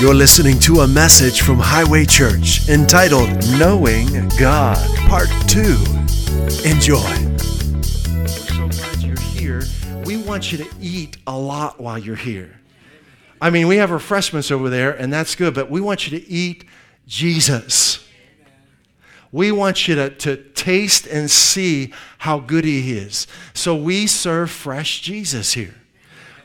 You're listening to a message from Highway Church entitled Knowing God, Part 2. Enjoy. We're so glad you're here. We want you to eat a lot while you're here. I mean, we have refreshments over there, and that's good, but we want you to eat Jesus. We want you to, to taste and see how good He is. So we serve fresh Jesus here.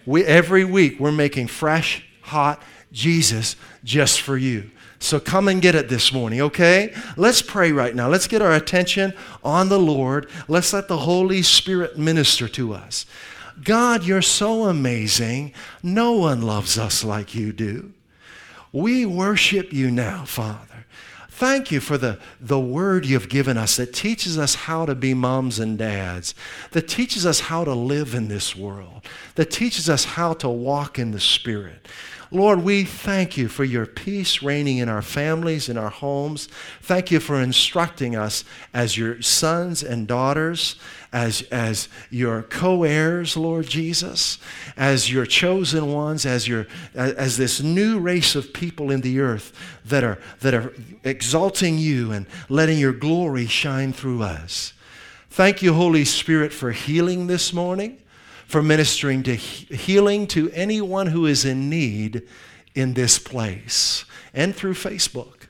We, every week, we're making fresh, hot Jesus just for you. So come and get it this morning, okay? Let's pray right now. Let's get our attention on the Lord. Let's let the Holy Spirit minister to us. God, you're so amazing. No one loves us like you do. We worship you now, Father. Thank you for the, the word you've given us that teaches us how to be moms and dads, that teaches us how to live in this world, that teaches us how to walk in the Spirit. Lord, we thank you for your peace reigning in our families, in our homes. Thank you for instructing us as your sons and daughters, as, as your co-heirs, Lord Jesus, as your chosen ones, as, your, as this new race of people in the earth that are, that are exalting you and letting your glory shine through us. Thank you, Holy Spirit, for healing this morning, for ministering to healing to anyone who is in need in this place and through Facebook.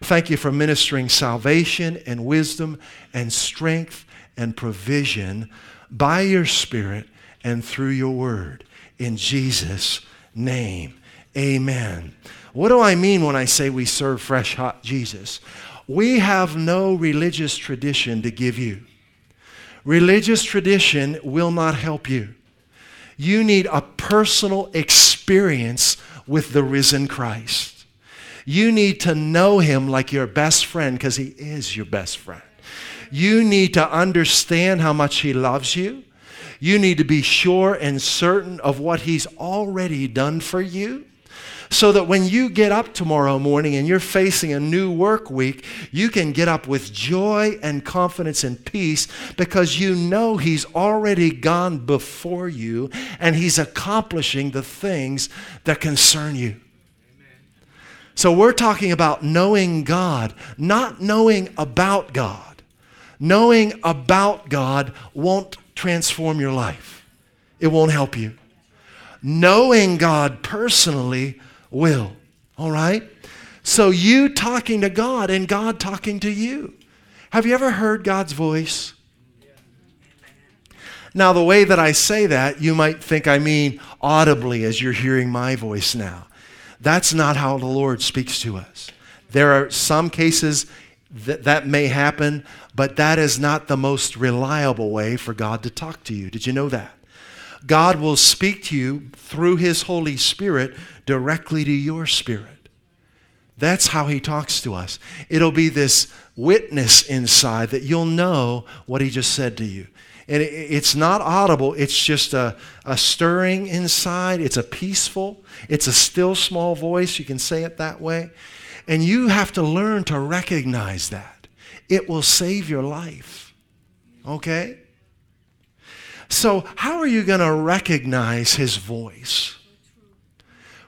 Thank you for ministering salvation and wisdom and strength and provision by your Spirit and through your word. In Jesus' name, amen. What do I mean when I say we serve fresh, hot Jesus? We have no religious tradition to give you. Religious tradition will not help you. You need a personal experience with the risen Christ. You need to know him like your best friend because he is your best friend. You need to understand how much He loves you. You need to be sure and certain of what He's already done for you. So that when you get up tomorrow morning and you're facing a new work week, you can get up with joy and confidence and peace because you know He's already gone before you and He's accomplishing the things that concern you. So we're talking about knowing God, not knowing about God. Knowing about God won't transform your life, it won't help you. Knowing God personally will. All right? So you talking to God and God talking to you. Have you ever heard God's voice? Now, the way that I say that, you might think I mean audibly as you're hearing my voice now. That's not how the Lord speaks to us. There are some cases that, that may happen, but that is not the most reliable way for God to talk to you. Did you know that? God will speak to you through His Holy Spirit directly to your spirit. That's how He talks to us. It'll be this witness inside that you'll know what He just said to you. And it's not audible, it's just a, a stirring inside. It's a peaceful, it's a still small voice. You can say it that way. And you have to learn to recognize that. It will save your life. Okay? So, how are you going to recognize his voice?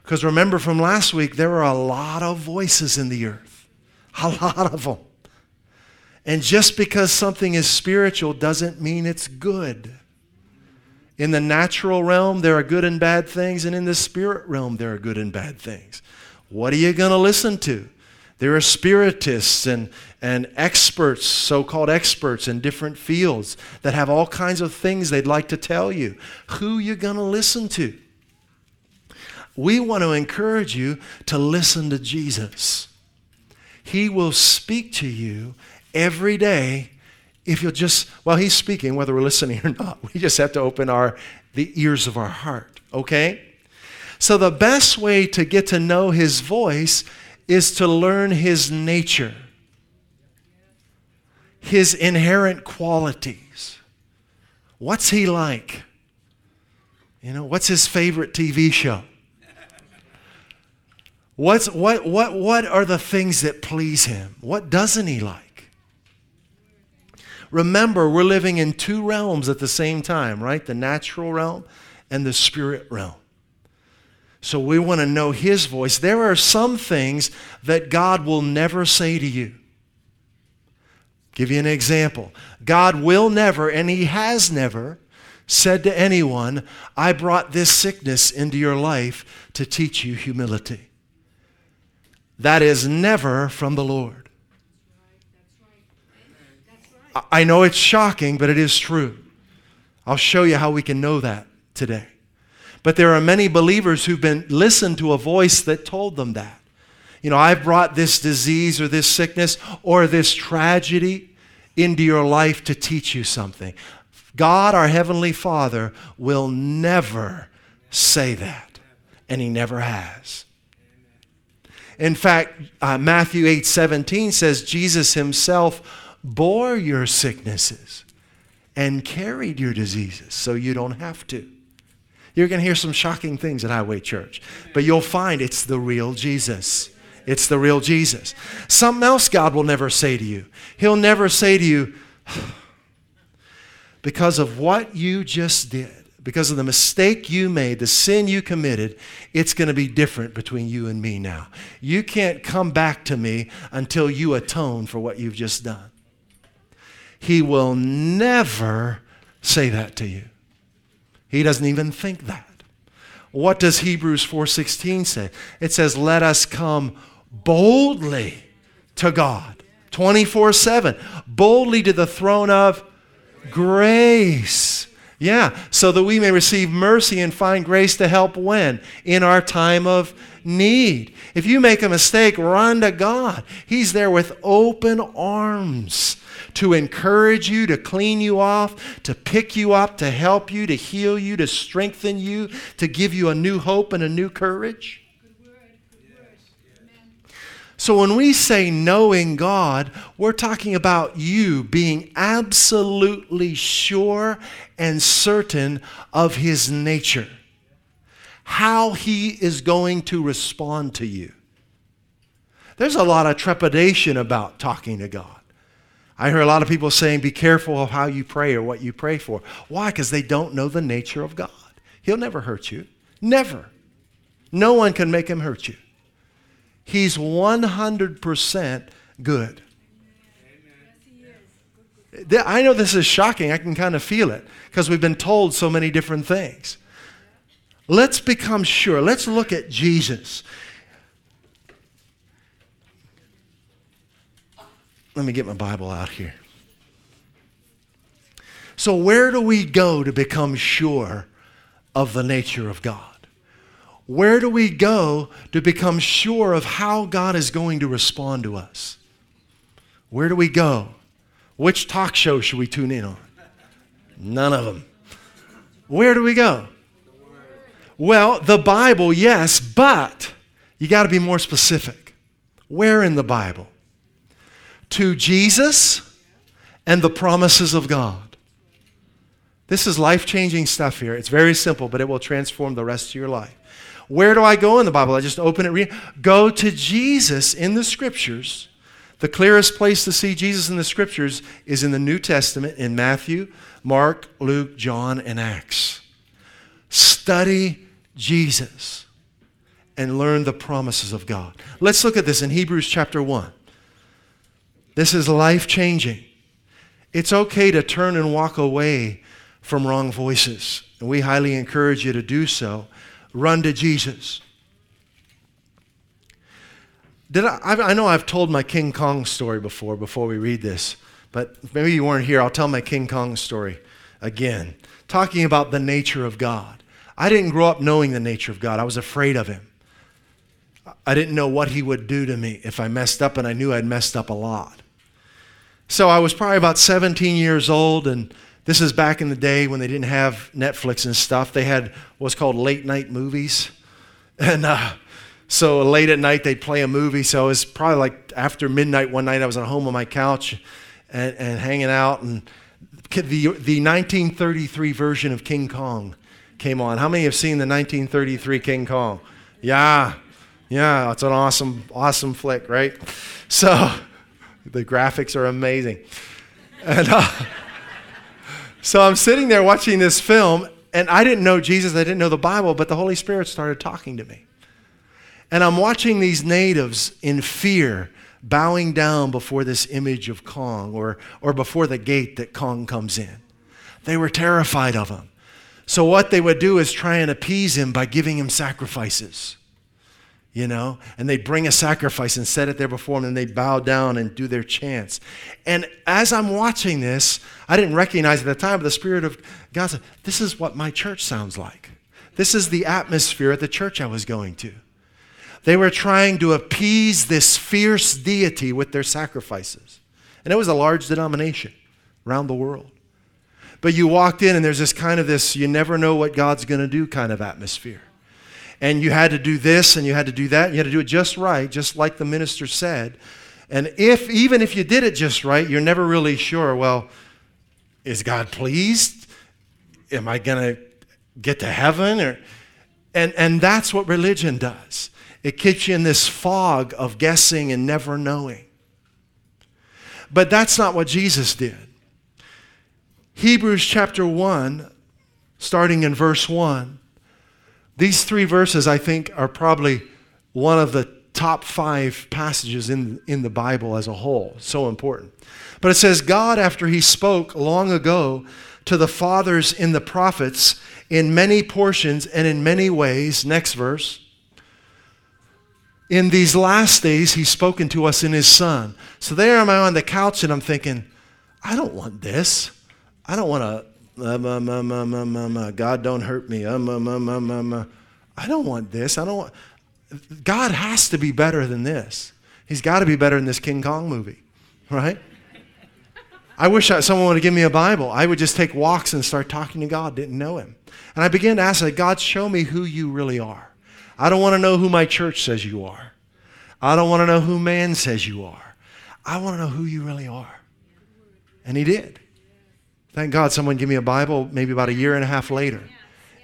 Because remember from last week, there are a lot of voices in the earth, a lot of them. And just because something is spiritual doesn't mean it's good. In the natural realm, there are good and bad things, and in the spirit realm, there are good and bad things. What are you going to listen to? There are spiritists and, and experts, so called experts in different fields, that have all kinds of things they'd like to tell you. Who you going to listen to? We want to encourage you to listen to Jesus. He will speak to you every day if you'll just, well, He's speaking whether we're listening or not. We just have to open our, the ears of our heart, okay? So, the best way to get to know His voice is to learn His nature, His inherent qualities. What's He like? You know, what's His favorite TV show? What's, what, what, what are the things that please Him? What doesn't He like? Remember, we're living in two realms at the same time, right? The natural realm and the spirit realm. So we want to know His voice. There are some things that God will never say to you. Give you an example. God will never, and He has never, said to anyone, I brought this sickness into your life to teach you humility. That is never from the Lord. I know it's shocking, but it is true. I'll show you how we can know that today. But there are many believers who've been listened to a voice that told them that. You know, I've brought this disease or this sickness or this tragedy into your life to teach you something. God, our Heavenly Father, will never say that, and He never has. In fact, uh, Matthew 8 17 says Jesus Himself bore your sicknesses and carried your diseases so you don't have to. You're going to hear some shocking things at Highway Church, but you'll find it's the real Jesus. It's the real Jesus. Something else God will never say to you. He'll never say to you, because of what you just did, because of the mistake you made, the sin you committed, it's going to be different between you and me now. You can't come back to me until you atone for what you've just done. He will never say that to you. He doesn't even think that. What does Hebrews 4:16 say? It says, "Let us come boldly to God 24/7, boldly to the throne of grace. Yeah, so that we may receive mercy and find grace to help when? In our time of need. If you make a mistake, run to God. He's there with open arms to encourage you, to clean you off, to pick you up, to help you, to heal you, to strengthen you, to give you a new hope and a new courage. So when we say knowing God, we're talking about you being absolutely sure and certain of His nature, how He is going to respond to you. There's a lot of trepidation about talking to God. I hear a lot of people saying, be careful of how you pray or what you pray for. Why? Because they don't know the nature of God. He'll never hurt you. Never. No one can make him hurt you. He's 100% good. I know this is shocking. I can kind of feel it because we've been told so many different things. Let's become sure. Let's look at Jesus. Let me get my Bible out here. So, where do we go to become sure of the nature of God? Where do we go to become sure of how God is going to respond to us? Where do we go? Which talk show should we tune in on? None of them. Where do we go? Well, the Bible, yes, but you got to be more specific. Where in the Bible? To Jesus and the promises of God. This is life changing stuff here. It's very simple, but it will transform the rest of your life. Where do I go in the Bible? I just open it, read. Go to Jesus in the Scriptures. The clearest place to see Jesus in the Scriptures is in the New Testament in Matthew, Mark, Luke, John, and Acts. Study Jesus and learn the promises of God. Let's look at this in Hebrews chapter 1. This is life changing. It's okay to turn and walk away from wrong voices. And we highly encourage you to do so run to Jesus. Did I, I know I've told my King Kong story before, before we read this, but maybe you weren't here. I'll tell my King Kong story again, talking about the nature of God. I didn't grow up knowing the nature of God, I was afraid of Him. I didn't know what He would do to me if I messed up, and I knew I'd messed up a lot. So I was probably about 17 years old, and this is back in the day when they didn't have Netflix and stuff. They had what's called late night movies. And uh, so late at night, they'd play a movie. So it was probably like after midnight one night, I was at home on my couch and, and hanging out. And the, the 1933 version of King Kong came on. How many have seen the 1933 King Kong? Yeah. Yeah, it's an awesome, awesome flick, right? So the graphics are amazing. And. Uh, so I'm sitting there watching this film, and I didn't know Jesus, I didn't know the Bible, but the Holy Spirit started talking to me. And I'm watching these natives in fear bowing down before this image of Kong or, or before the gate that Kong comes in. They were terrified of him. So, what they would do is try and appease him by giving him sacrifices you know, and they'd bring a sacrifice and set it there before him, and they'd bow down and do their chants. And as I'm watching this, I didn't recognize at the time, but the Spirit of God said, This is what my church sounds like. This is the atmosphere at the church I was going to. They were trying to appease this fierce deity with their sacrifices. And it was a large denomination around the world. But you walked in, and there's this kind of this, you never know what God's going to do kind of atmosphere and you had to do this and you had to do that. You had to do it just right, just like the minister said. And if even if you did it just right, you're never really sure, well, is God pleased? Am I going to get to heaven or and and that's what religion does. It keeps you in this fog of guessing and never knowing. But that's not what Jesus did. Hebrews chapter 1 starting in verse 1 these three verses, I think, are probably one of the top five passages in, in the Bible as a whole. So important. But it says, God, after he spoke long ago to the fathers in the prophets in many portions and in many ways, next verse, in these last days, he's spoken to us in his son. So there am I on the couch and I'm thinking, I don't want this. I don't want to uh, God don't hurt me. Uh, I don't want this. I don't want. God has to be better than this. He's got to be better than this King Kong movie, right? I wish I, someone would give me a Bible. I would just take walks and start talking to God. Didn't know Him, and I began to ask, like, God, show me who you really are. I don't want to know who my church says you are. I don't want to know who man says you are. I want to know who you really are. And He did. Thank God someone gave me a Bible maybe about a year and a half later.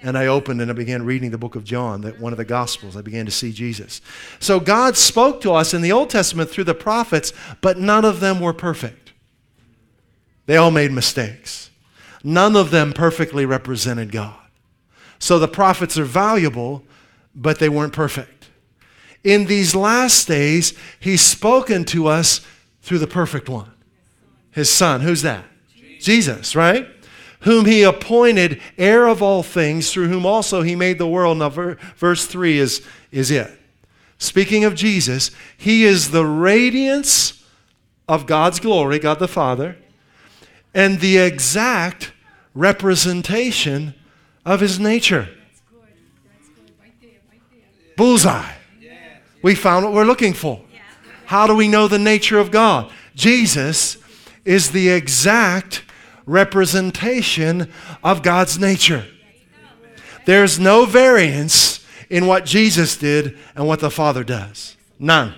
And I opened and I began reading the book of John, that one of the Gospels. I began to see Jesus. So God spoke to us in the Old Testament through the prophets, but none of them were perfect. They all made mistakes. None of them perfectly represented God. So the prophets are valuable, but they weren't perfect. In these last days, He's spoken to us through the perfect one, His Son. Who's that? Jesus, right? Whom he appointed heir of all things, through whom also he made the world. Now, ver- verse 3 is, is it. Speaking of Jesus, he is the radiance of God's glory, God the Father, and the exact representation of his nature. Bullseye. We found what we're looking for. How do we know the nature of God? Jesus is the exact representation of God's nature. There's no variance in what Jesus did and what the Father does. None.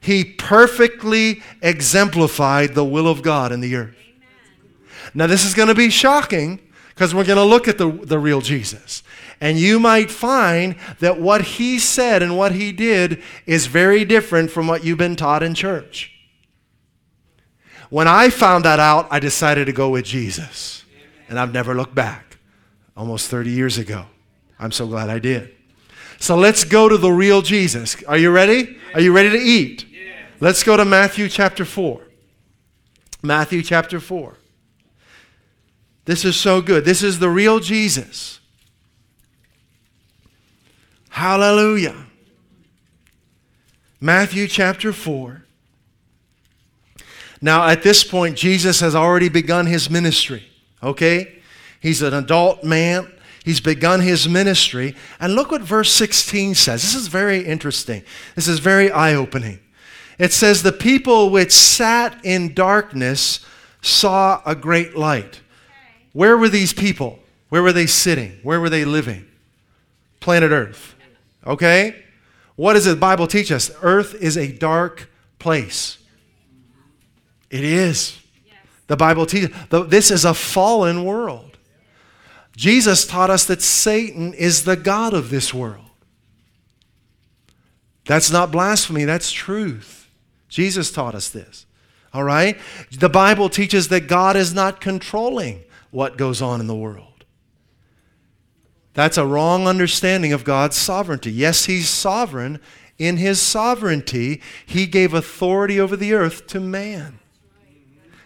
He perfectly exemplified the will of God in the earth. Now, this is going to be shocking because we're going to look at the, the real Jesus. And you might find that what he said and what he did is very different from what you've been taught in church. When I found that out, I decided to go with Jesus. And I've never looked back. Almost 30 years ago. I'm so glad I did. So let's go to the real Jesus. Are you ready? Are you ready to eat? Let's go to Matthew chapter 4. Matthew chapter 4. This is so good. This is the real Jesus. Hallelujah. Matthew chapter 4. Now, at this point, Jesus has already begun his ministry, okay? He's an adult man. He's begun his ministry. And look what verse 16 says. This is very interesting. This is very eye opening. It says, The people which sat in darkness saw a great light. Where were these people? Where were they sitting? Where were they living? Planet Earth. Okay? What does the Bible teach us? Earth is a dark place. It is. The Bible teaches this is a fallen world. Jesus taught us that Satan is the God of this world. That's not blasphemy, that's truth. Jesus taught us this. All right? The Bible teaches that God is not controlling what goes on in the world. That's a wrong understanding of God's sovereignty. Yes, He's sovereign. In His sovereignty, He gave authority over the earth to man.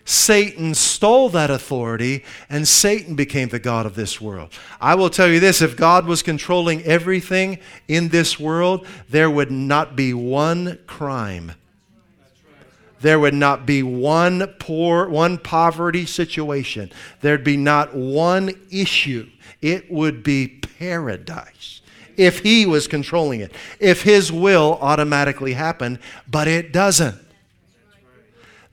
Satan stole that authority, and Satan became the God of this world. I will tell you this if God was controlling everything in this world, there would not be one crime. There would not be one poor, one poverty situation. There'd be not one issue. It would be paradise if he was controlling it, if his will automatically happened, but it doesn't.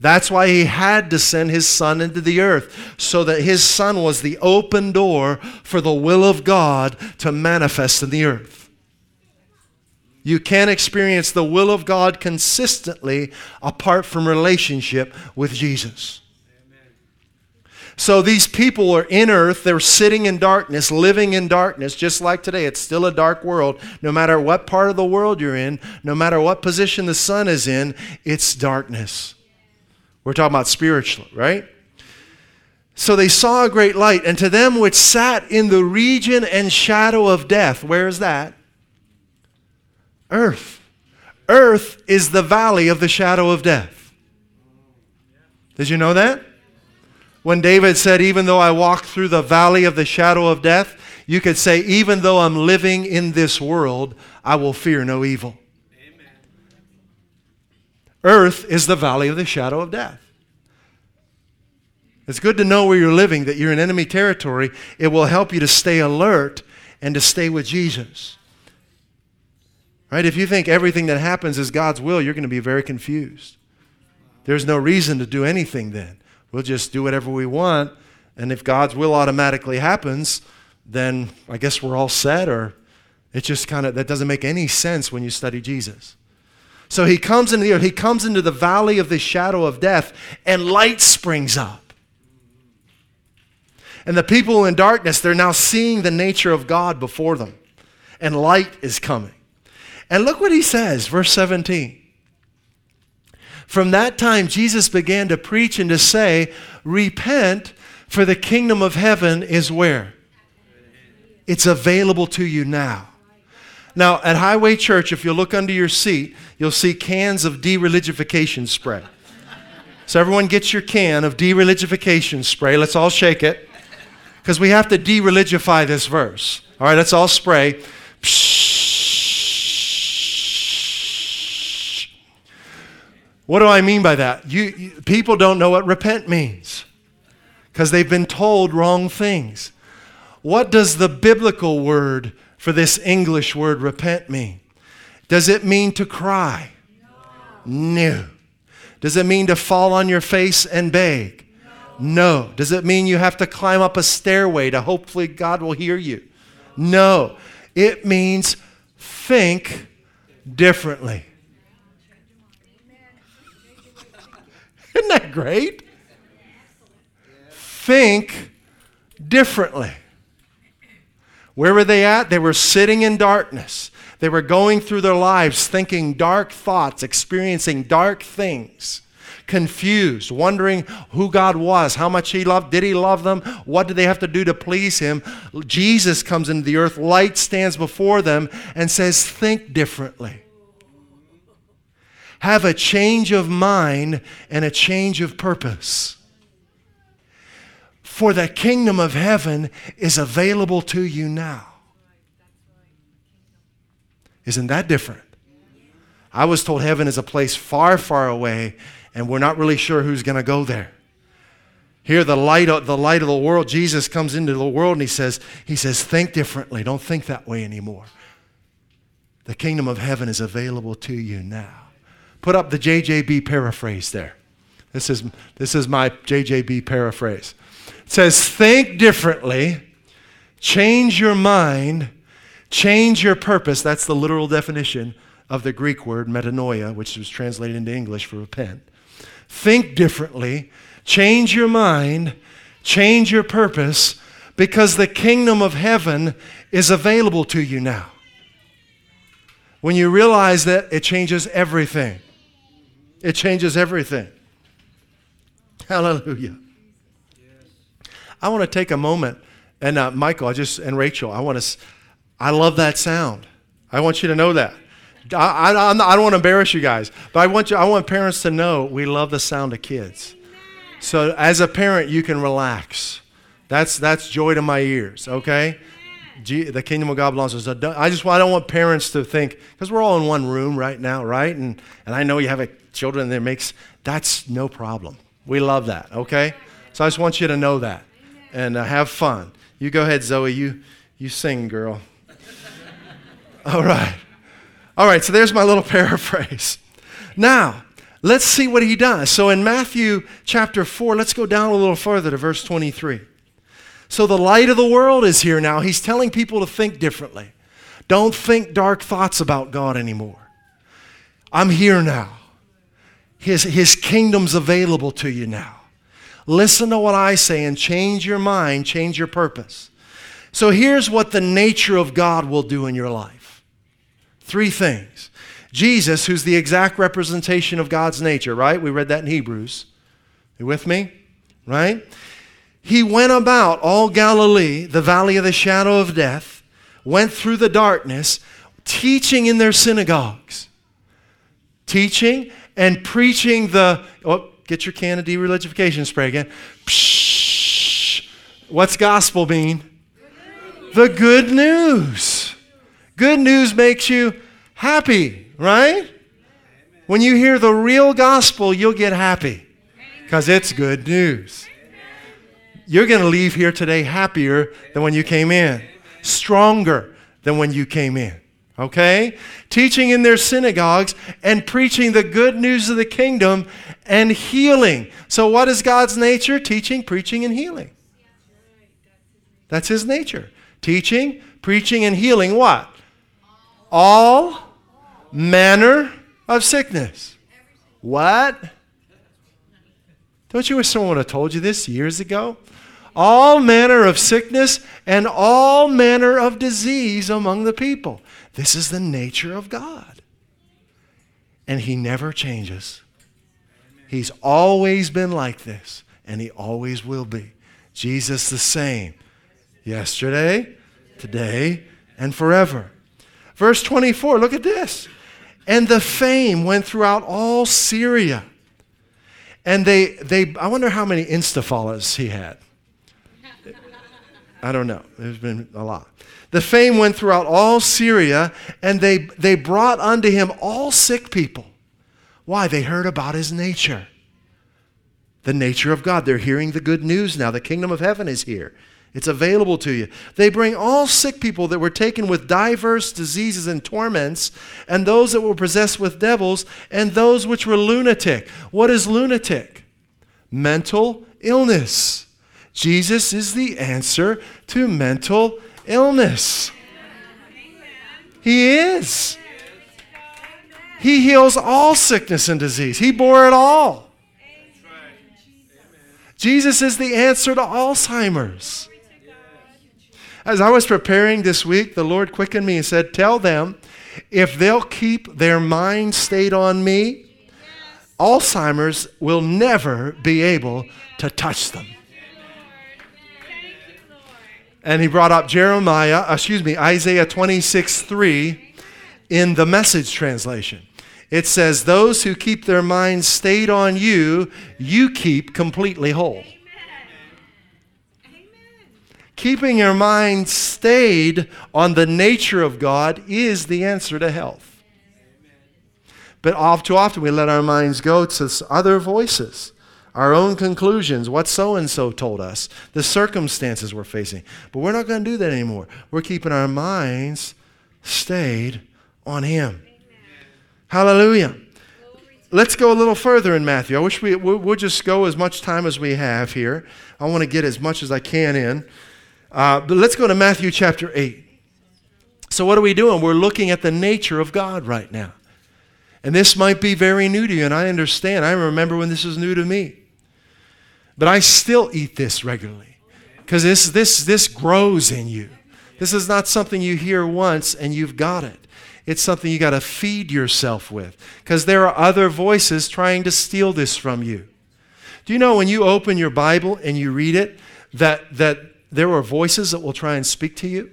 That's why he had to send his son into the earth, so that his son was the open door for the will of God to manifest in the earth. You can't experience the will of God consistently apart from relationship with Jesus. So these people are in earth, they're sitting in darkness, living in darkness, just like today. It's still a dark world. No matter what part of the world you're in, no matter what position the sun is in, it's darkness. We're talking about spiritual, right? So they saw a great light, and to them which sat in the region and shadow of death, where is that? Earth. Earth is the valley of the shadow of death. Did you know that? When David said, Even though I walk through the valley of the shadow of death, you could say, Even though I'm living in this world, I will fear no evil. Earth is the valley of the shadow of death. It's good to know where you're living, that you're in enemy territory. It will help you to stay alert and to stay with Jesus. Right? If you think everything that happens is God's will, you're going to be very confused. There's no reason to do anything then. We'll just do whatever we want. And if God's will automatically happens, then I guess we're all set, or it just kind of, that doesn't make any sense when you study Jesus. So he comes into the earth, he comes into the valley of the shadow of death, and light springs up. And the people in darkness, they're now seeing the nature of God before them, and light is coming. And look what he says, verse 17. From that time, Jesus began to preach and to say, Repent, for the kingdom of heaven is where? It's available to you now. Now, at Highway Church, if you look under your seat, you'll see cans of de-religification spray. So everyone gets your can of de-religification spray. Let's all shake it. Because we have to de-religify this verse. All right, let's all spray. What do I mean by that? You, you people don't know what repent means because they've been told wrong things. What does the biblical word for this English word repent mean? Does it mean to cry? No. no. Does it mean to fall on your face and beg? No. no. Does it mean you have to climb up a stairway to hopefully God will hear you? No. It means think differently. Isn't that great? Think differently. Where were they at? They were sitting in darkness. They were going through their lives thinking dark thoughts, experiencing dark things, confused, wondering who God was, how much He loved, did He love them, what did they have to do to please Him. Jesus comes into the earth, light stands before them, and says, Think differently. Have a change of mind and a change of purpose. For the kingdom of heaven is available to you now. Isn't that different? I was told heaven is a place far, far away, and we're not really sure who's going to go there. Here, the light, of, the light of the world, Jesus comes into the world and he says, he says, think differently. Don't think that way anymore. The kingdom of heaven is available to you now. Put up the JJB paraphrase there. This is, this is my JJB paraphrase. Says, think differently, change your mind, change your purpose. That's the literal definition of the Greek word metanoia, which was translated into English for repent. Think differently, change your mind, change your purpose, because the kingdom of heaven is available to you now. When you realize that, it changes everything. It changes everything. Hallelujah. I want to take a moment And uh, Michael, I just and Rachel, I want to. I love that sound. I want you to know that. I, I, I don't want to embarrass you guys, but I want you. I want parents to know we love the sound of kids. So as a parent, you can relax. That's that's joy to my ears. Okay. The kingdom of God belongs to us. I just I don't want parents to think because we're all in one room right now, right? And and I know you have a children that makes that's no problem. We love that. Okay. So I just want you to know that and uh, have fun. You go ahead, Zoe. You you sing, girl. all right. All right. So there's my little paraphrase. Now let's see what he does. So in Matthew chapter four, let's go down a little further to verse 23. So the light of the world is here now. He's telling people to think differently. Don't think dark thoughts about God anymore. I'm here now. His, his kingdom's available to you now. Listen to what I say and change your mind, change your purpose. So here's what the nature of God will do in your life three things. Jesus, who's the exact representation of God's nature, right? We read that in Hebrews. You with me? Right? He went about all Galilee, the valley of the shadow of death, went through the darkness, teaching in their synagogues. Teaching and preaching the, oh, get your can of dereligiofication spray again. Psh, what's gospel mean? The good news. Good news makes you happy, right? When you hear the real gospel, you'll get happy because it's good news you're going to leave here today happier than when you came in, stronger than when you came in. Okay? Teaching in their synagogues and preaching the good news of the kingdom and healing. So, what is God's nature? Teaching, preaching, and healing. That's his nature. Teaching, preaching, and healing what? All manner of sickness. What? Don't you wish someone would have told you this years ago? all manner of sickness and all manner of disease among the people. This is the nature of God. And He never changes. He's always been like this, and He always will be. Jesus the same yesterday, today, and forever. Verse 24, look at this. And the fame went throughout all Syria. And they, they I wonder how many Insta followers he had. I don't know. There's been a lot. The fame went throughout all Syria, and they, they brought unto him all sick people. Why? They heard about his nature. The nature of God. They're hearing the good news now. The kingdom of heaven is here. It's available to you. They bring all sick people that were taken with diverse diseases and torments, and those that were possessed with devils, and those which were lunatic. What is lunatic? Mental illness. Jesus is the answer to mental illness. He is. He heals all sickness and disease. He bore it all. Jesus is the answer to Alzheimer's. As I was preparing this week, the Lord quickened me and said, Tell them if they'll keep their mind stayed on me, Alzheimer's will never be able to touch them. And he brought up Jeremiah, uh, excuse me, Isaiah 26 3 in the message translation. It says, Those who keep their minds stayed on you, you keep completely whole. Keeping your mind stayed on the nature of God is the answer to health. But off too often we let our minds go to other voices our own conclusions, what so and so told us, the circumstances we're facing. But we're not going to do that anymore. We're keeping our minds stayed on Him. Hallelujah. Let's go a little further in Matthew. I wish we we'll just go as much time as we have here. I want to get as much as I can in. Uh, but let's go to Matthew chapter 8. So, what are we doing? We're looking at the nature of God right now. And this might be very new to you, and I understand. I remember when this was new to me. But I still eat this regularly because this, this, this grows in you. This is not something you hear once and you've got it. It's something you got to feed yourself with because there are other voices trying to steal this from you. Do you know when you open your Bible and you read it that, that there are voices that will try and speak to you.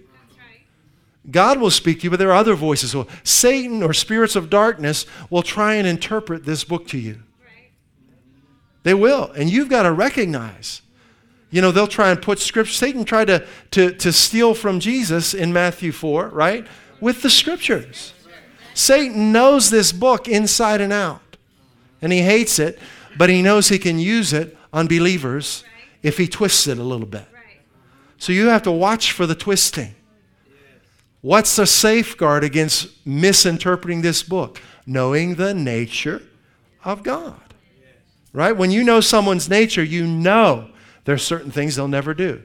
God will speak to you, but there are other voices. So Satan or spirits of darkness will try and interpret this book to you. They will. And you've got to recognize. You know, they'll try and put scripture. Satan tried to, to, to steal from Jesus in Matthew 4, right? With the scriptures. Satan knows this book inside and out. And he hates it, but he knows he can use it on believers if he twists it a little bit. So you have to watch for the twisting. What's the safeguard against misinterpreting this book? Knowing the nature of God. Right? When you know someone's nature, you know there's certain things they'll never do.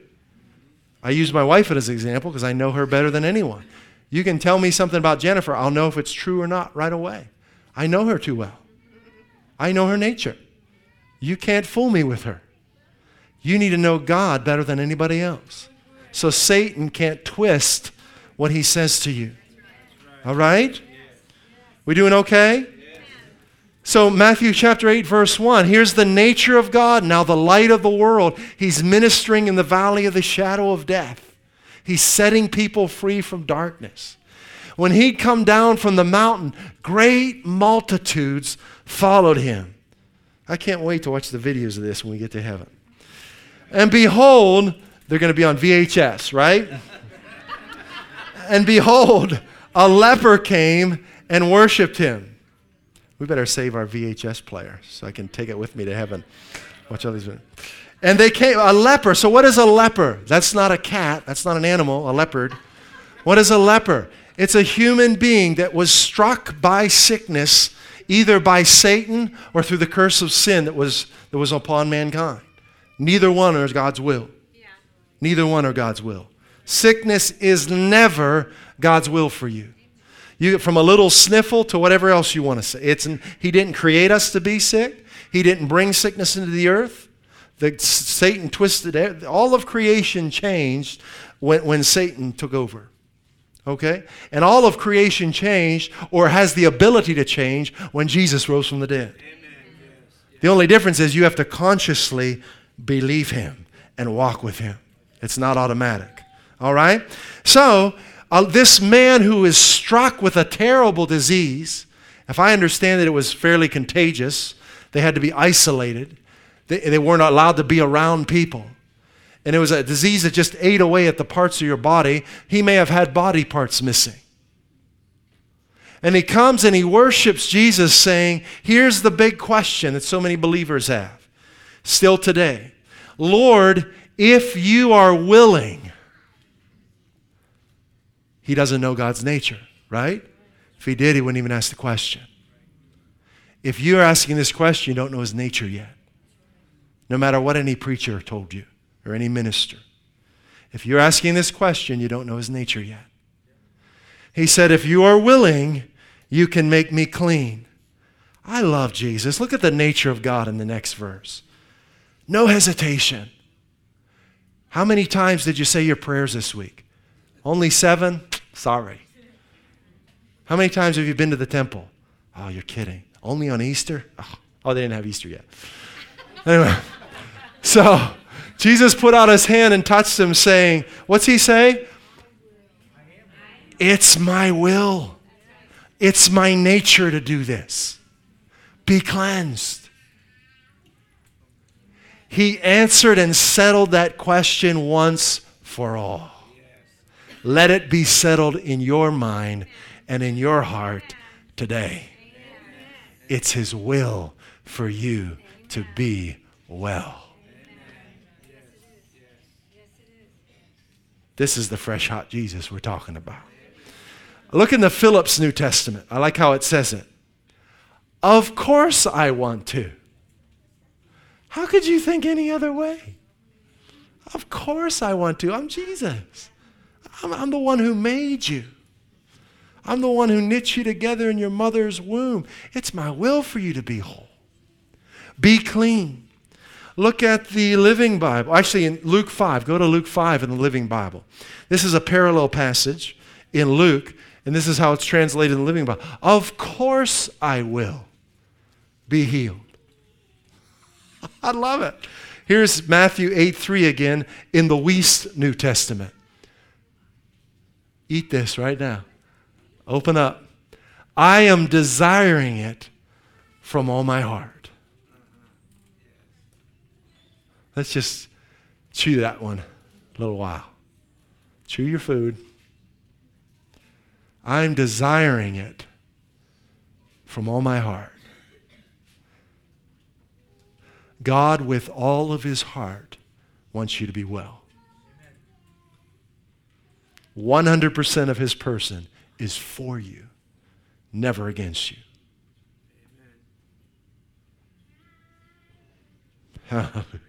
I use my wife as an example because I know her better than anyone. You can tell me something about Jennifer, I'll know if it's true or not right away. I know her too well. I know her nature. You can't fool me with her. You need to know God better than anybody else. So Satan can't twist what he says to you. All right? We doing okay? So, Matthew chapter 8, verse 1 here's the nature of God, now the light of the world. He's ministering in the valley of the shadow of death, He's setting people free from darkness. When he'd come down from the mountain, great multitudes followed him. I can't wait to watch the videos of this when we get to heaven. And behold, they're going to be on VHS, right? and behold, a leper came and worshiped him. We better save our VHS player so I can take it with me to heaven. Watch all these. And they came, a leper. So, what is a leper? That's not a cat, that's not an animal, a leopard. What is a leper? It's a human being that was struck by sickness, either by Satan or through the curse of sin that was, that was upon mankind. Neither one is God's will. Yeah. Neither one are God's will. Sickness is never God's will for you. You get from a little sniffle to whatever else you want to say. It's he didn't create us to be sick. He didn't bring sickness into the earth. The, Satan twisted all of creation changed when, when Satan took over. Okay? And all of creation changed or has the ability to change when Jesus rose from the dead. The only difference is you have to consciously believe him and walk with him. It's not automatic. All right? So, uh, this man who is struck with a terrible disease, if I understand that it was fairly contagious, they had to be isolated. They, they weren't allowed to be around people. And it was a disease that just ate away at the parts of your body. He may have had body parts missing. And he comes and he worships Jesus, saying, Here's the big question that so many believers have still today Lord, if you are willing, he doesn't know God's nature, right? If he did, he wouldn't even ask the question. If you're asking this question, you don't know his nature yet. No matter what any preacher told you or any minister. If you're asking this question, you don't know his nature yet. He said, If you are willing, you can make me clean. I love Jesus. Look at the nature of God in the next verse. No hesitation. How many times did you say your prayers this week? Only seven? Sorry. How many times have you been to the temple? Oh, you're kidding. Only on Easter? Oh, oh they didn't have Easter yet. Anyway, so Jesus put out his hand and touched him, saying, What's he say? It's my will. It's my nature to do this. Be cleansed. He answered and settled that question once for all. Let it be settled in your mind and in your heart today. It's His will for you to be well. This is the fresh, hot Jesus we're talking about. Look in the Phillips New Testament. I like how it says it. Of course, I want to. How could you think any other way? Of course, I want to. I'm Jesus. I'm, I'm the one who made you. I'm the one who knit you together in your mother's womb. It's my will for you to be whole. Be clean. Look at the Living Bible. Actually, in Luke 5, go to Luke 5 in the Living Bible. This is a parallel passage in Luke, and this is how it's translated in the Living Bible. Of course I will be healed. I love it. Here's Matthew 8 3 again in the Wuest New Testament. Eat this right now. Open up. I am desiring it from all my heart. Let's just chew that one a little while. Chew your food. I'm desiring it from all my heart. God, with all of his heart, wants you to be well. 100% of his person is for you, never against you. Hallelujah.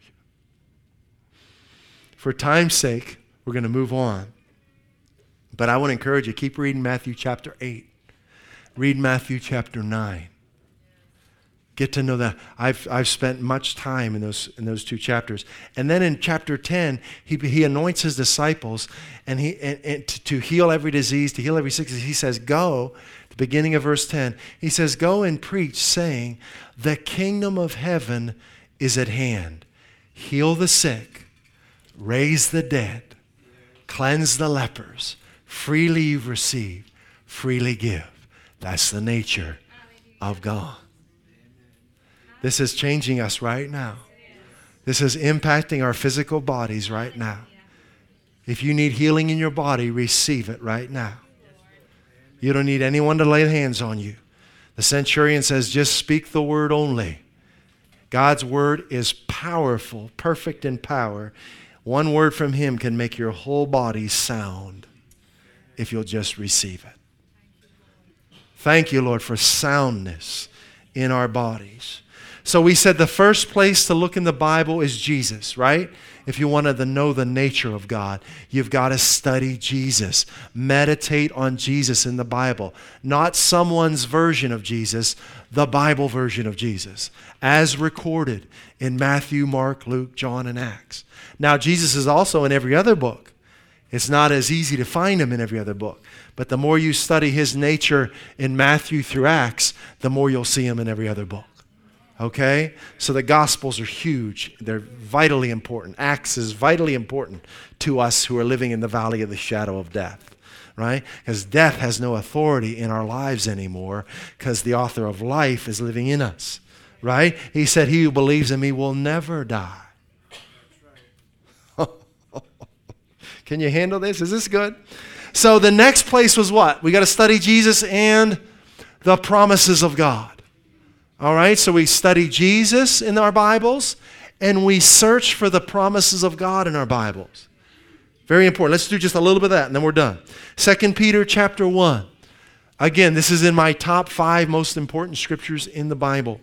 For time's sake, we're going to move on. But I want to encourage you keep reading Matthew chapter 8. Read Matthew chapter 9. Get to know that. I've, I've spent much time in those, in those two chapters. And then in chapter 10, he, he anoints his disciples and he, and, and to, to heal every disease, to heal every sickness. He says, Go, the beginning of verse 10, he says, Go and preach, saying, The kingdom of heaven is at hand. Heal the sick, raise the dead, cleanse the lepers. Freely you've received, freely give. That's the nature of God. This is changing us right now. This is impacting our physical bodies right now. If you need healing in your body, receive it right now. You don't need anyone to lay hands on you. The centurion says, just speak the word only. God's word is powerful, perfect in power. One word from Him can make your whole body sound if you'll just receive it. Thank you, Lord, for soundness in our bodies. So we said the first place to look in the Bible is Jesus, right? If you want to know the nature of God, you've got to study Jesus. Meditate on Jesus in the Bible. Not someone's version of Jesus, the Bible version of Jesus, as recorded in Matthew, Mark, Luke, John, and Acts. Now, Jesus is also in every other book. It's not as easy to find him in every other book. But the more you study his nature in Matthew through Acts, the more you'll see him in every other book. Okay? So the Gospels are huge. They're vitally important. Acts is vitally important to us who are living in the valley of the shadow of death, right? Because death has no authority in our lives anymore because the author of life is living in us, right? He said, He who believes in me will never die. Can you handle this? Is this good? So the next place was what? We got to study Jesus and the promises of God. All right, so we study Jesus in our Bibles and we search for the promises of God in our Bibles. Very important. Let's do just a little bit of that and then we're done. 2 Peter chapter 1. Again, this is in my top five most important scriptures in the Bible.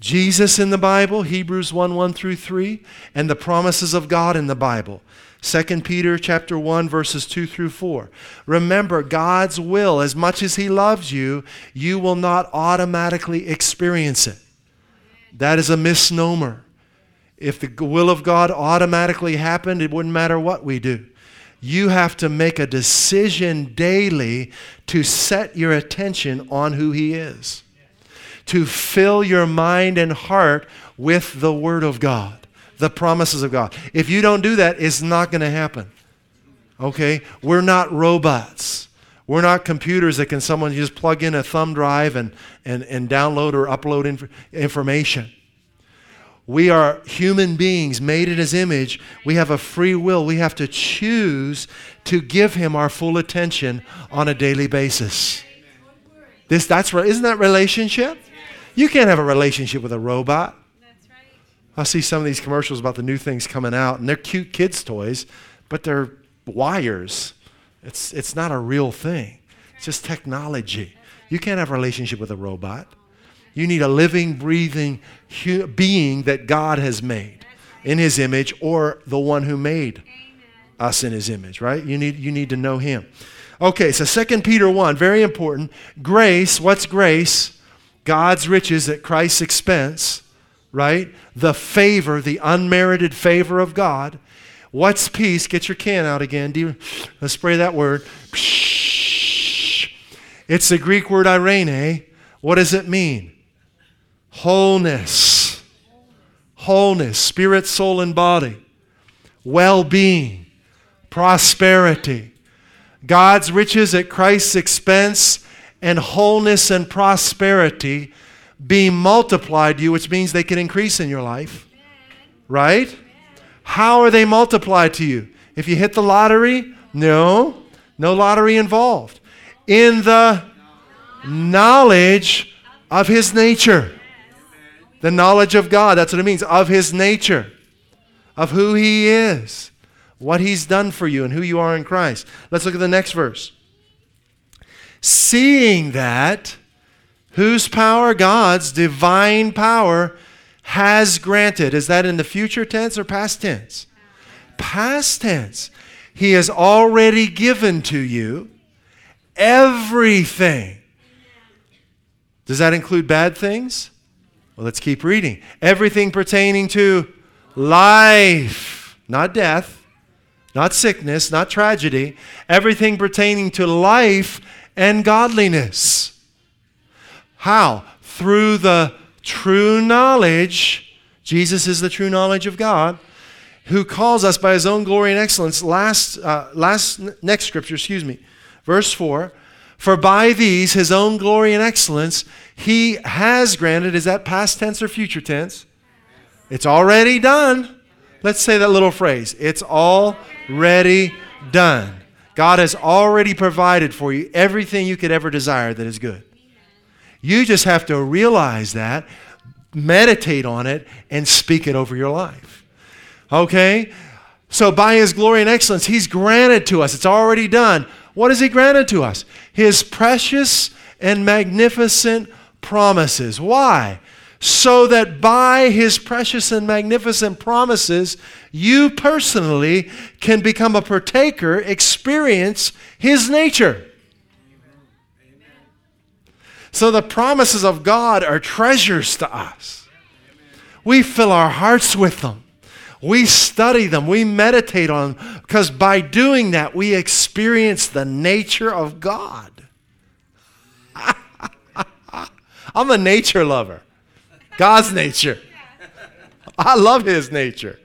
Jesus in the Bible, Hebrews 1 1 through 3, and the promises of God in the Bible. 2 Peter chapter 1 verses 2 through 4. Remember God's will as much as he loves you, you will not automatically experience it. That is a misnomer. If the will of God automatically happened, it wouldn't matter what we do. You have to make a decision daily to set your attention on who he is. To fill your mind and heart with the word of God the promises of God. If you don't do that, it's not going to happen. Okay? We're not robots. We're not computers that can someone just plug in a thumb drive and, and, and download or upload inf- information. We are human beings made in his image. We have a free will. We have to choose to give him our full attention on a daily basis. This, that's, isn't that relationship? You can't have a relationship with a robot. That's right. I see some of these commercials about the new things coming out, and they're cute kids' toys, but they're wires. It's, it's not a real thing, it's just technology. You can't have a relationship with a robot. You need a living, breathing hu- being that God has made in His image or the one who made us in His image, right? You need, you need to know Him. Okay, so 2 Peter 1, very important. Grace, what's grace? God's riches at Christ's expense right? The favor, the unmerited favor of God. What's peace? Get your can out again. You, let's spray that word. It's the Greek word irene. What does it mean? Wholeness. wholeness, spirit, soul, and body, well being, prosperity. God's riches at Christ's expense and wholeness and prosperity be multiplied to you, which means they can increase in your life. Right? How are they multiplied to you? If you hit the lottery, no, no lottery involved. In the knowledge of His nature. The knowledge of God, that's what it means, of His nature, of who He is, what He's done for you, and who you are in Christ. Let's look at the next verse. Seeing that, whose power? God's divine power has granted. Is that in the future tense or past tense? Past tense. He has already given to you everything. Does that include bad things? Well, let's keep reading. Everything pertaining to life, not death, not sickness, not tragedy. Everything pertaining to life and godliness. How? Through the true knowledge. Jesus is the true knowledge of God who calls us by his own glory and excellence. Last, uh, last, next scripture, excuse me, verse 4. For by these, his own glory and excellence, he has granted. Is that past tense or future tense? It's already done. Let's say that little phrase. It's already done. God has already provided for you everything you could ever desire that is good. You just have to realize that, meditate on it, and speak it over your life. Okay? So, by His glory and excellence, He's granted to us. It's already done. What has He granted to us? His precious and magnificent promises. Why? So that by His precious and magnificent promises, you personally can become a partaker, experience His nature. So, the promises of God are treasures to us. We fill our hearts with them. We study them, we meditate on them, because by doing that, we experience the nature of God. I'm a nature lover, God's nature. I love His nature.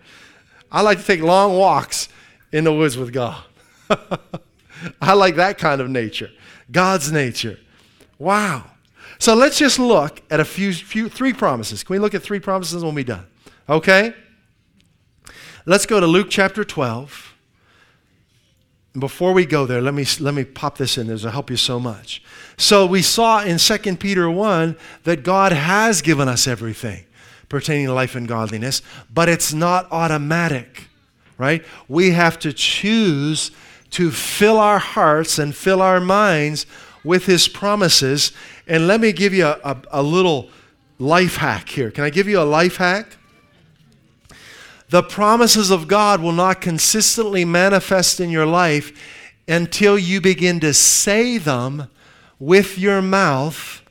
I like to take long walks in the woods with God. I like that kind of nature, God's nature. Wow. So let's just look at a few, few three promises. Can we look at three promises when we're done? Okay? Let's go to Luke chapter 12. Before we go there, let me, let me pop this in. This will help you so much. So, we saw in 2 Peter 1 that God has given us everything pertaining to life and godliness, but it's not automatic, right? We have to choose to fill our hearts and fill our minds with His promises. And let me give you a, a, a little life hack here. Can I give you a life hack? The promises of God will not consistently manifest in your life until you begin to say them with your mouth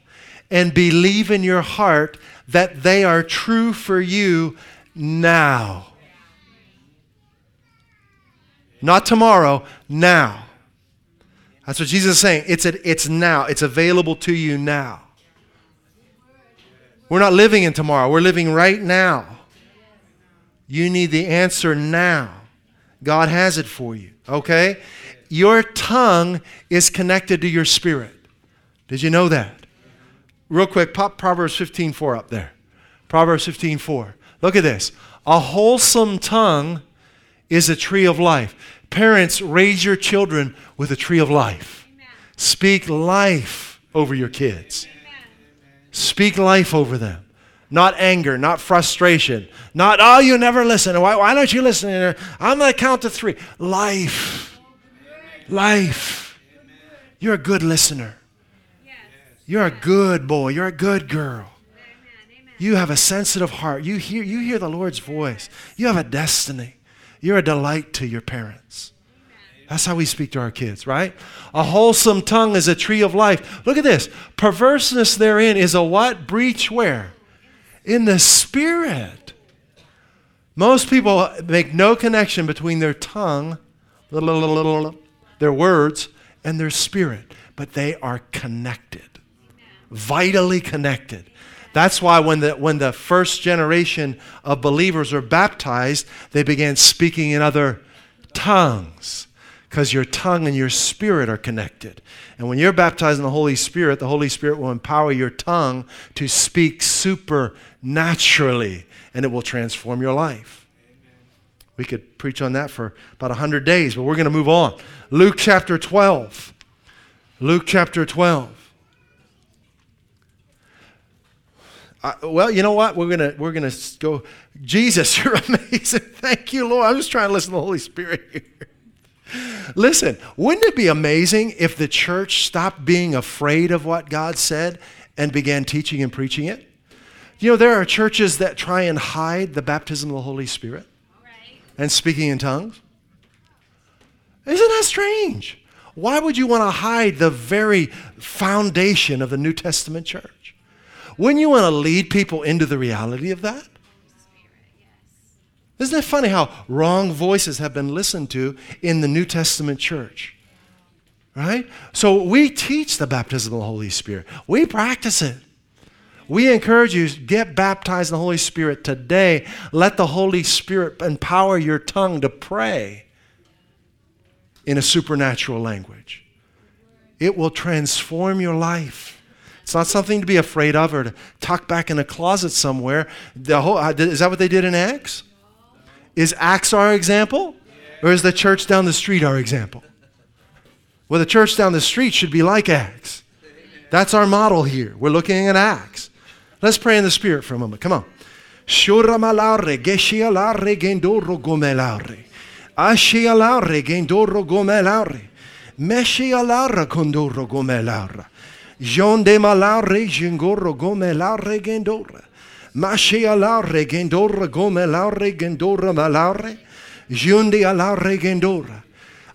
and believe in your heart that they are true for you now. Not tomorrow, now. That's what Jesus is saying. It's, a, it's now, it's available to you now. We're not living in tomorrow, we're living right now. You need the answer now. God has it for you, okay? Your tongue is connected to your spirit. Did you know that? Real quick, pop Proverbs 15:4 up there. Proverbs 15:4. Look at this. A wholesome tongue is a tree of life. Parents, raise your children with a tree of life. Amen. Speak life over your kids. Amen. Speak life over them not anger, not frustration, not, oh, you never listen. Why, why don't you listen? I'm going to count to three. Life. Life. You're a good listener. You're a good boy. You're a good girl. You have a sensitive heart. You hear, you hear the Lord's voice. You have a destiny. You're a delight to your parents. That's how we speak to our kids, right? A wholesome tongue is a tree of life. Look at this. Perverseness therein is a what? Breach where? In the Spirit. Most people make no connection between their tongue, their words, and their spirit, but they are connected, vitally connected. That's why when the, when the first generation of believers were baptized, they began speaking in other tongues because your tongue and your spirit are connected. And when you're baptized in the Holy Spirit, the Holy Spirit will empower your tongue to speak supernaturally, and it will transform your life. We could preach on that for about 100 days, but we're going to move on. Luke chapter 12. Luke chapter 12. I, well, you know what? We're gonna we're gonna go. Jesus, you're amazing. Thank you, Lord. I'm just trying to listen to the Holy Spirit here. Listen, wouldn't it be amazing if the church stopped being afraid of what God said and began teaching and preaching it? You know, there are churches that try and hide the baptism of the Holy Spirit and speaking in tongues. Isn't that strange? Why would you want to hide the very foundation of the New Testament church? Wouldn't you want to lead people into the reality of that? Isn't it funny how wrong voices have been listened to in the New Testament church? Right? So we teach the baptism of the Holy Spirit. We practice it. We encourage you get baptized in the Holy Spirit today. Let the Holy Spirit empower your tongue to pray in a supernatural language. It will transform your life. It's not something to be afraid of or to tuck back in a closet somewhere. Whole, uh, is that what they did in Acts? Is Acts our example? Or is the church down the street our example? Well, the church down the street should be like Acts. That's our model here. We're looking at Acts. Let's pray in the Spirit for a moment. Come on. Shuramalare, geshialare, gendoro gomelare. Ashialare, gendoro gomelare. Meshialara, condoro gomelare. Jonde malare, gengoro gomelare, gendora. Mashe alare gendora gome gendora malare. Jundi alare gendora.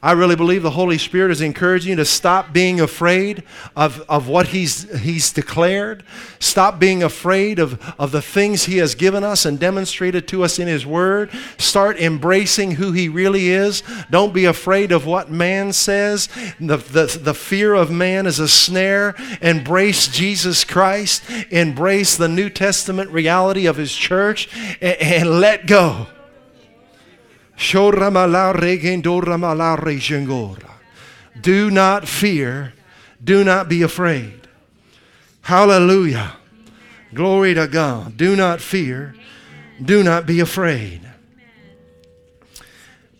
I really believe the Holy Spirit is encouraging you to stop being afraid of, of what he's, he's declared. Stop being afraid of, of the things He has given us and demonstrated to us in His Word. Start embracing who He really is. Don't be afraid of what man says. The, the, the fear of man is a snare. Embrace Jesus Christ. Embrace the New Testament reality of His church and, and let go. Do not fear. Do not be afraid. Hallelujah. Glory to God. Do not fear. Do not be afraid.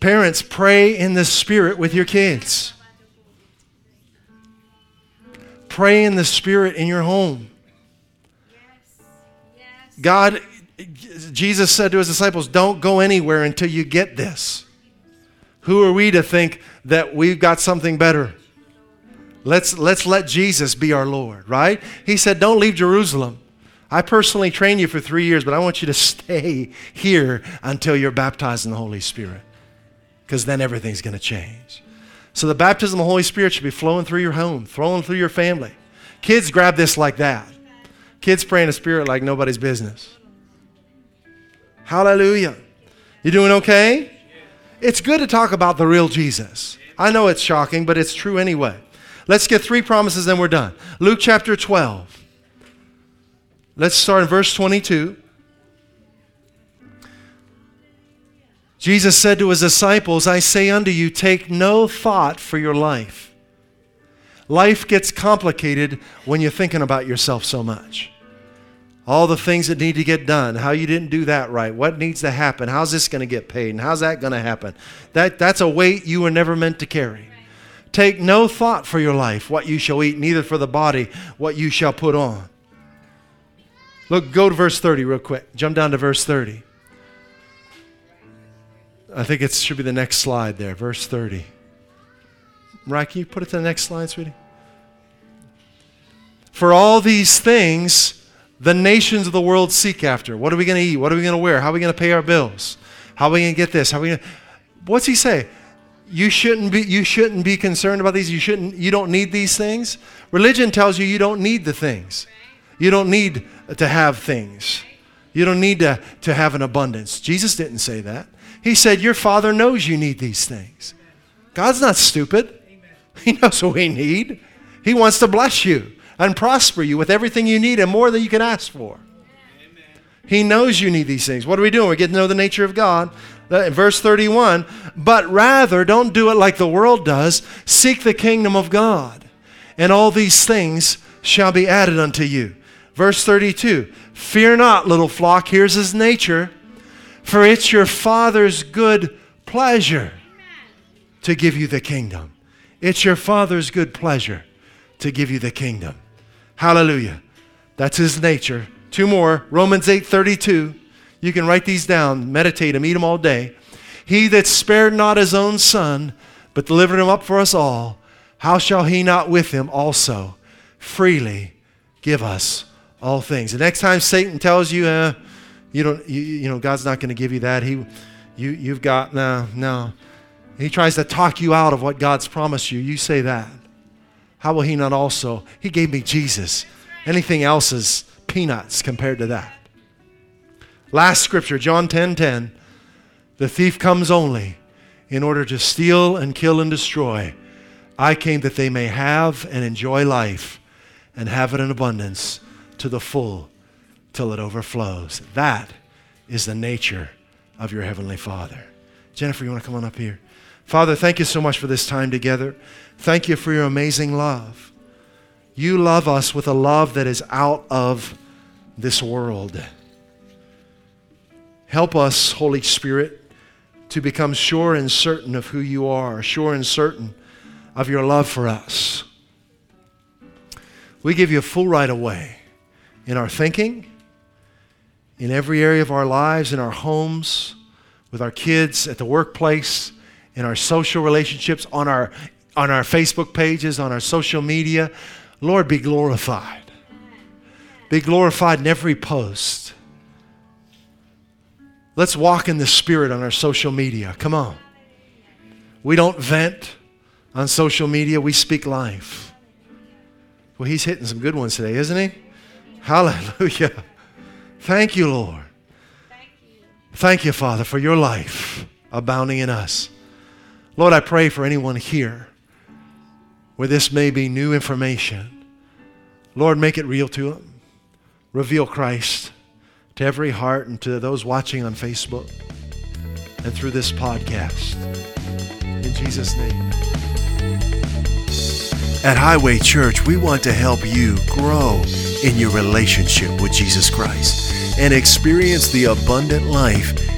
Parents, pray in the Spirit with your kids. Pray in the Spirit in your home. God Jesus said to his disciples, Don't go anywhere until you get this. Who are we to think that we've got something better? Let's, let's let Jesus be our Lord, right? He said, Don't leave Jerusalem. I personally trained you for three years, but I want you to stay here until you're baptized in the Holy Spirit, because then everything's going to change. So the baptism of the Holy Spirit should be flowing through your home, flowing through your family. Kids grab this like that. Kids pray in the Spirit like nobody's business. Hallelujah. You doing okay? It's good to talk about the real Jesus. I know it's shocking, but it's true anyway. Let's get three promises, then we're done. Luke chapter 12. Let's start in verse 22. Jesus said to his disciples, I say unto you, take no thought for your life. Life gets complicated when you're thinking about yourself so much all the things that need to get done, how you didn't do that right, what needs to happen, how's this going to get paid, and how's that going to happen. That, that's a weight you were never meant to carry. Take no thought for your life, what you shall eat, neither for the body, what you shall put on. Look, go to verse 30 real quick. Jump down to verse 30. I think it should be the next slide there, verse 30. Right, can you put it to the next slide, sweetie? For all these things, the nations of the world seek after. What are we going to eat? What are we going to wear? How are we going to pay our bills? How are we going to get this? How are we going to... What's he say? You shouldn't be you shouldn't be concerned about these. You shouldn't you don't need these things. Religion tells you you don't need the things. You don't need to have things. You don't need to, to have an abundance. Jesus didn't say that. He said, Your Father knows you need these things. God's not stupid. He knows what we need. He wants to bless you and prosper you with everything you need and more than you can ask for. He knows you need these things. What are we doing? We're getting to know the nature of God. Verse 31 But rather, don't do it like the world does. Seek the kingdom of God, and all these things shall be added unto you. Verse 32 Fear not, little flock. Here's his nature. For it's your Father's good pleasure to give you the kingdom. It's your Father's good pleasure to give you the kingdom. Hallelujah. That's his nature. Two more. Romans 8:32. You can write these down, meditate them, eat them all day. He that spared not his own son, but delivered him up for us all, how shall he not with him also freely give us all things? The next time Satan tells you, uh, you don't, you, you know, God's not going to give you that. He, you, you've got no, no. He tries to talk you out of what God's promised you. You say that. How will He not also? He gave me Jesus. Anything else is peanuts compared to that. Last scripture, John 10 10. The thief comes only in order to steal and kill and destroy. I came that they may have and enjoy life and have it in abundance to the full till it overflows. That is the nature of your Heavenly Father. Jennifer, you want to come on up here? Father, thank you so much for this time together. Thank you for your amazing love. You love us with a love that is out of this world. Help us, Holy Spirit, to become sure and certain of who you are, sure and certain of your love for us. We give you a full right of way in our thinking, in every area of our lives, in our homes, with our kids, at the workplace, in our social relationships, on our, on our Facebook pages, on our social media. Lord, be glorified. Be glorified in every post. Let's walk in the Spirit on our social media. Come on. We don't vent on social media, we speak life. Well, he's hitting some good ones today, isn't he? Hallelujah. Thank you, Lord. Thank you, Father, for your life abounding in us. Lord, I pray for anyone here where this may be new information. Lord, make it real to them. Reveal Christ to every heart and to those watching on Facebook and through this podcast. In Jesus' name. At Highway Church, we want to help you grow in your relationship with Jesus Christ and experience the abundant life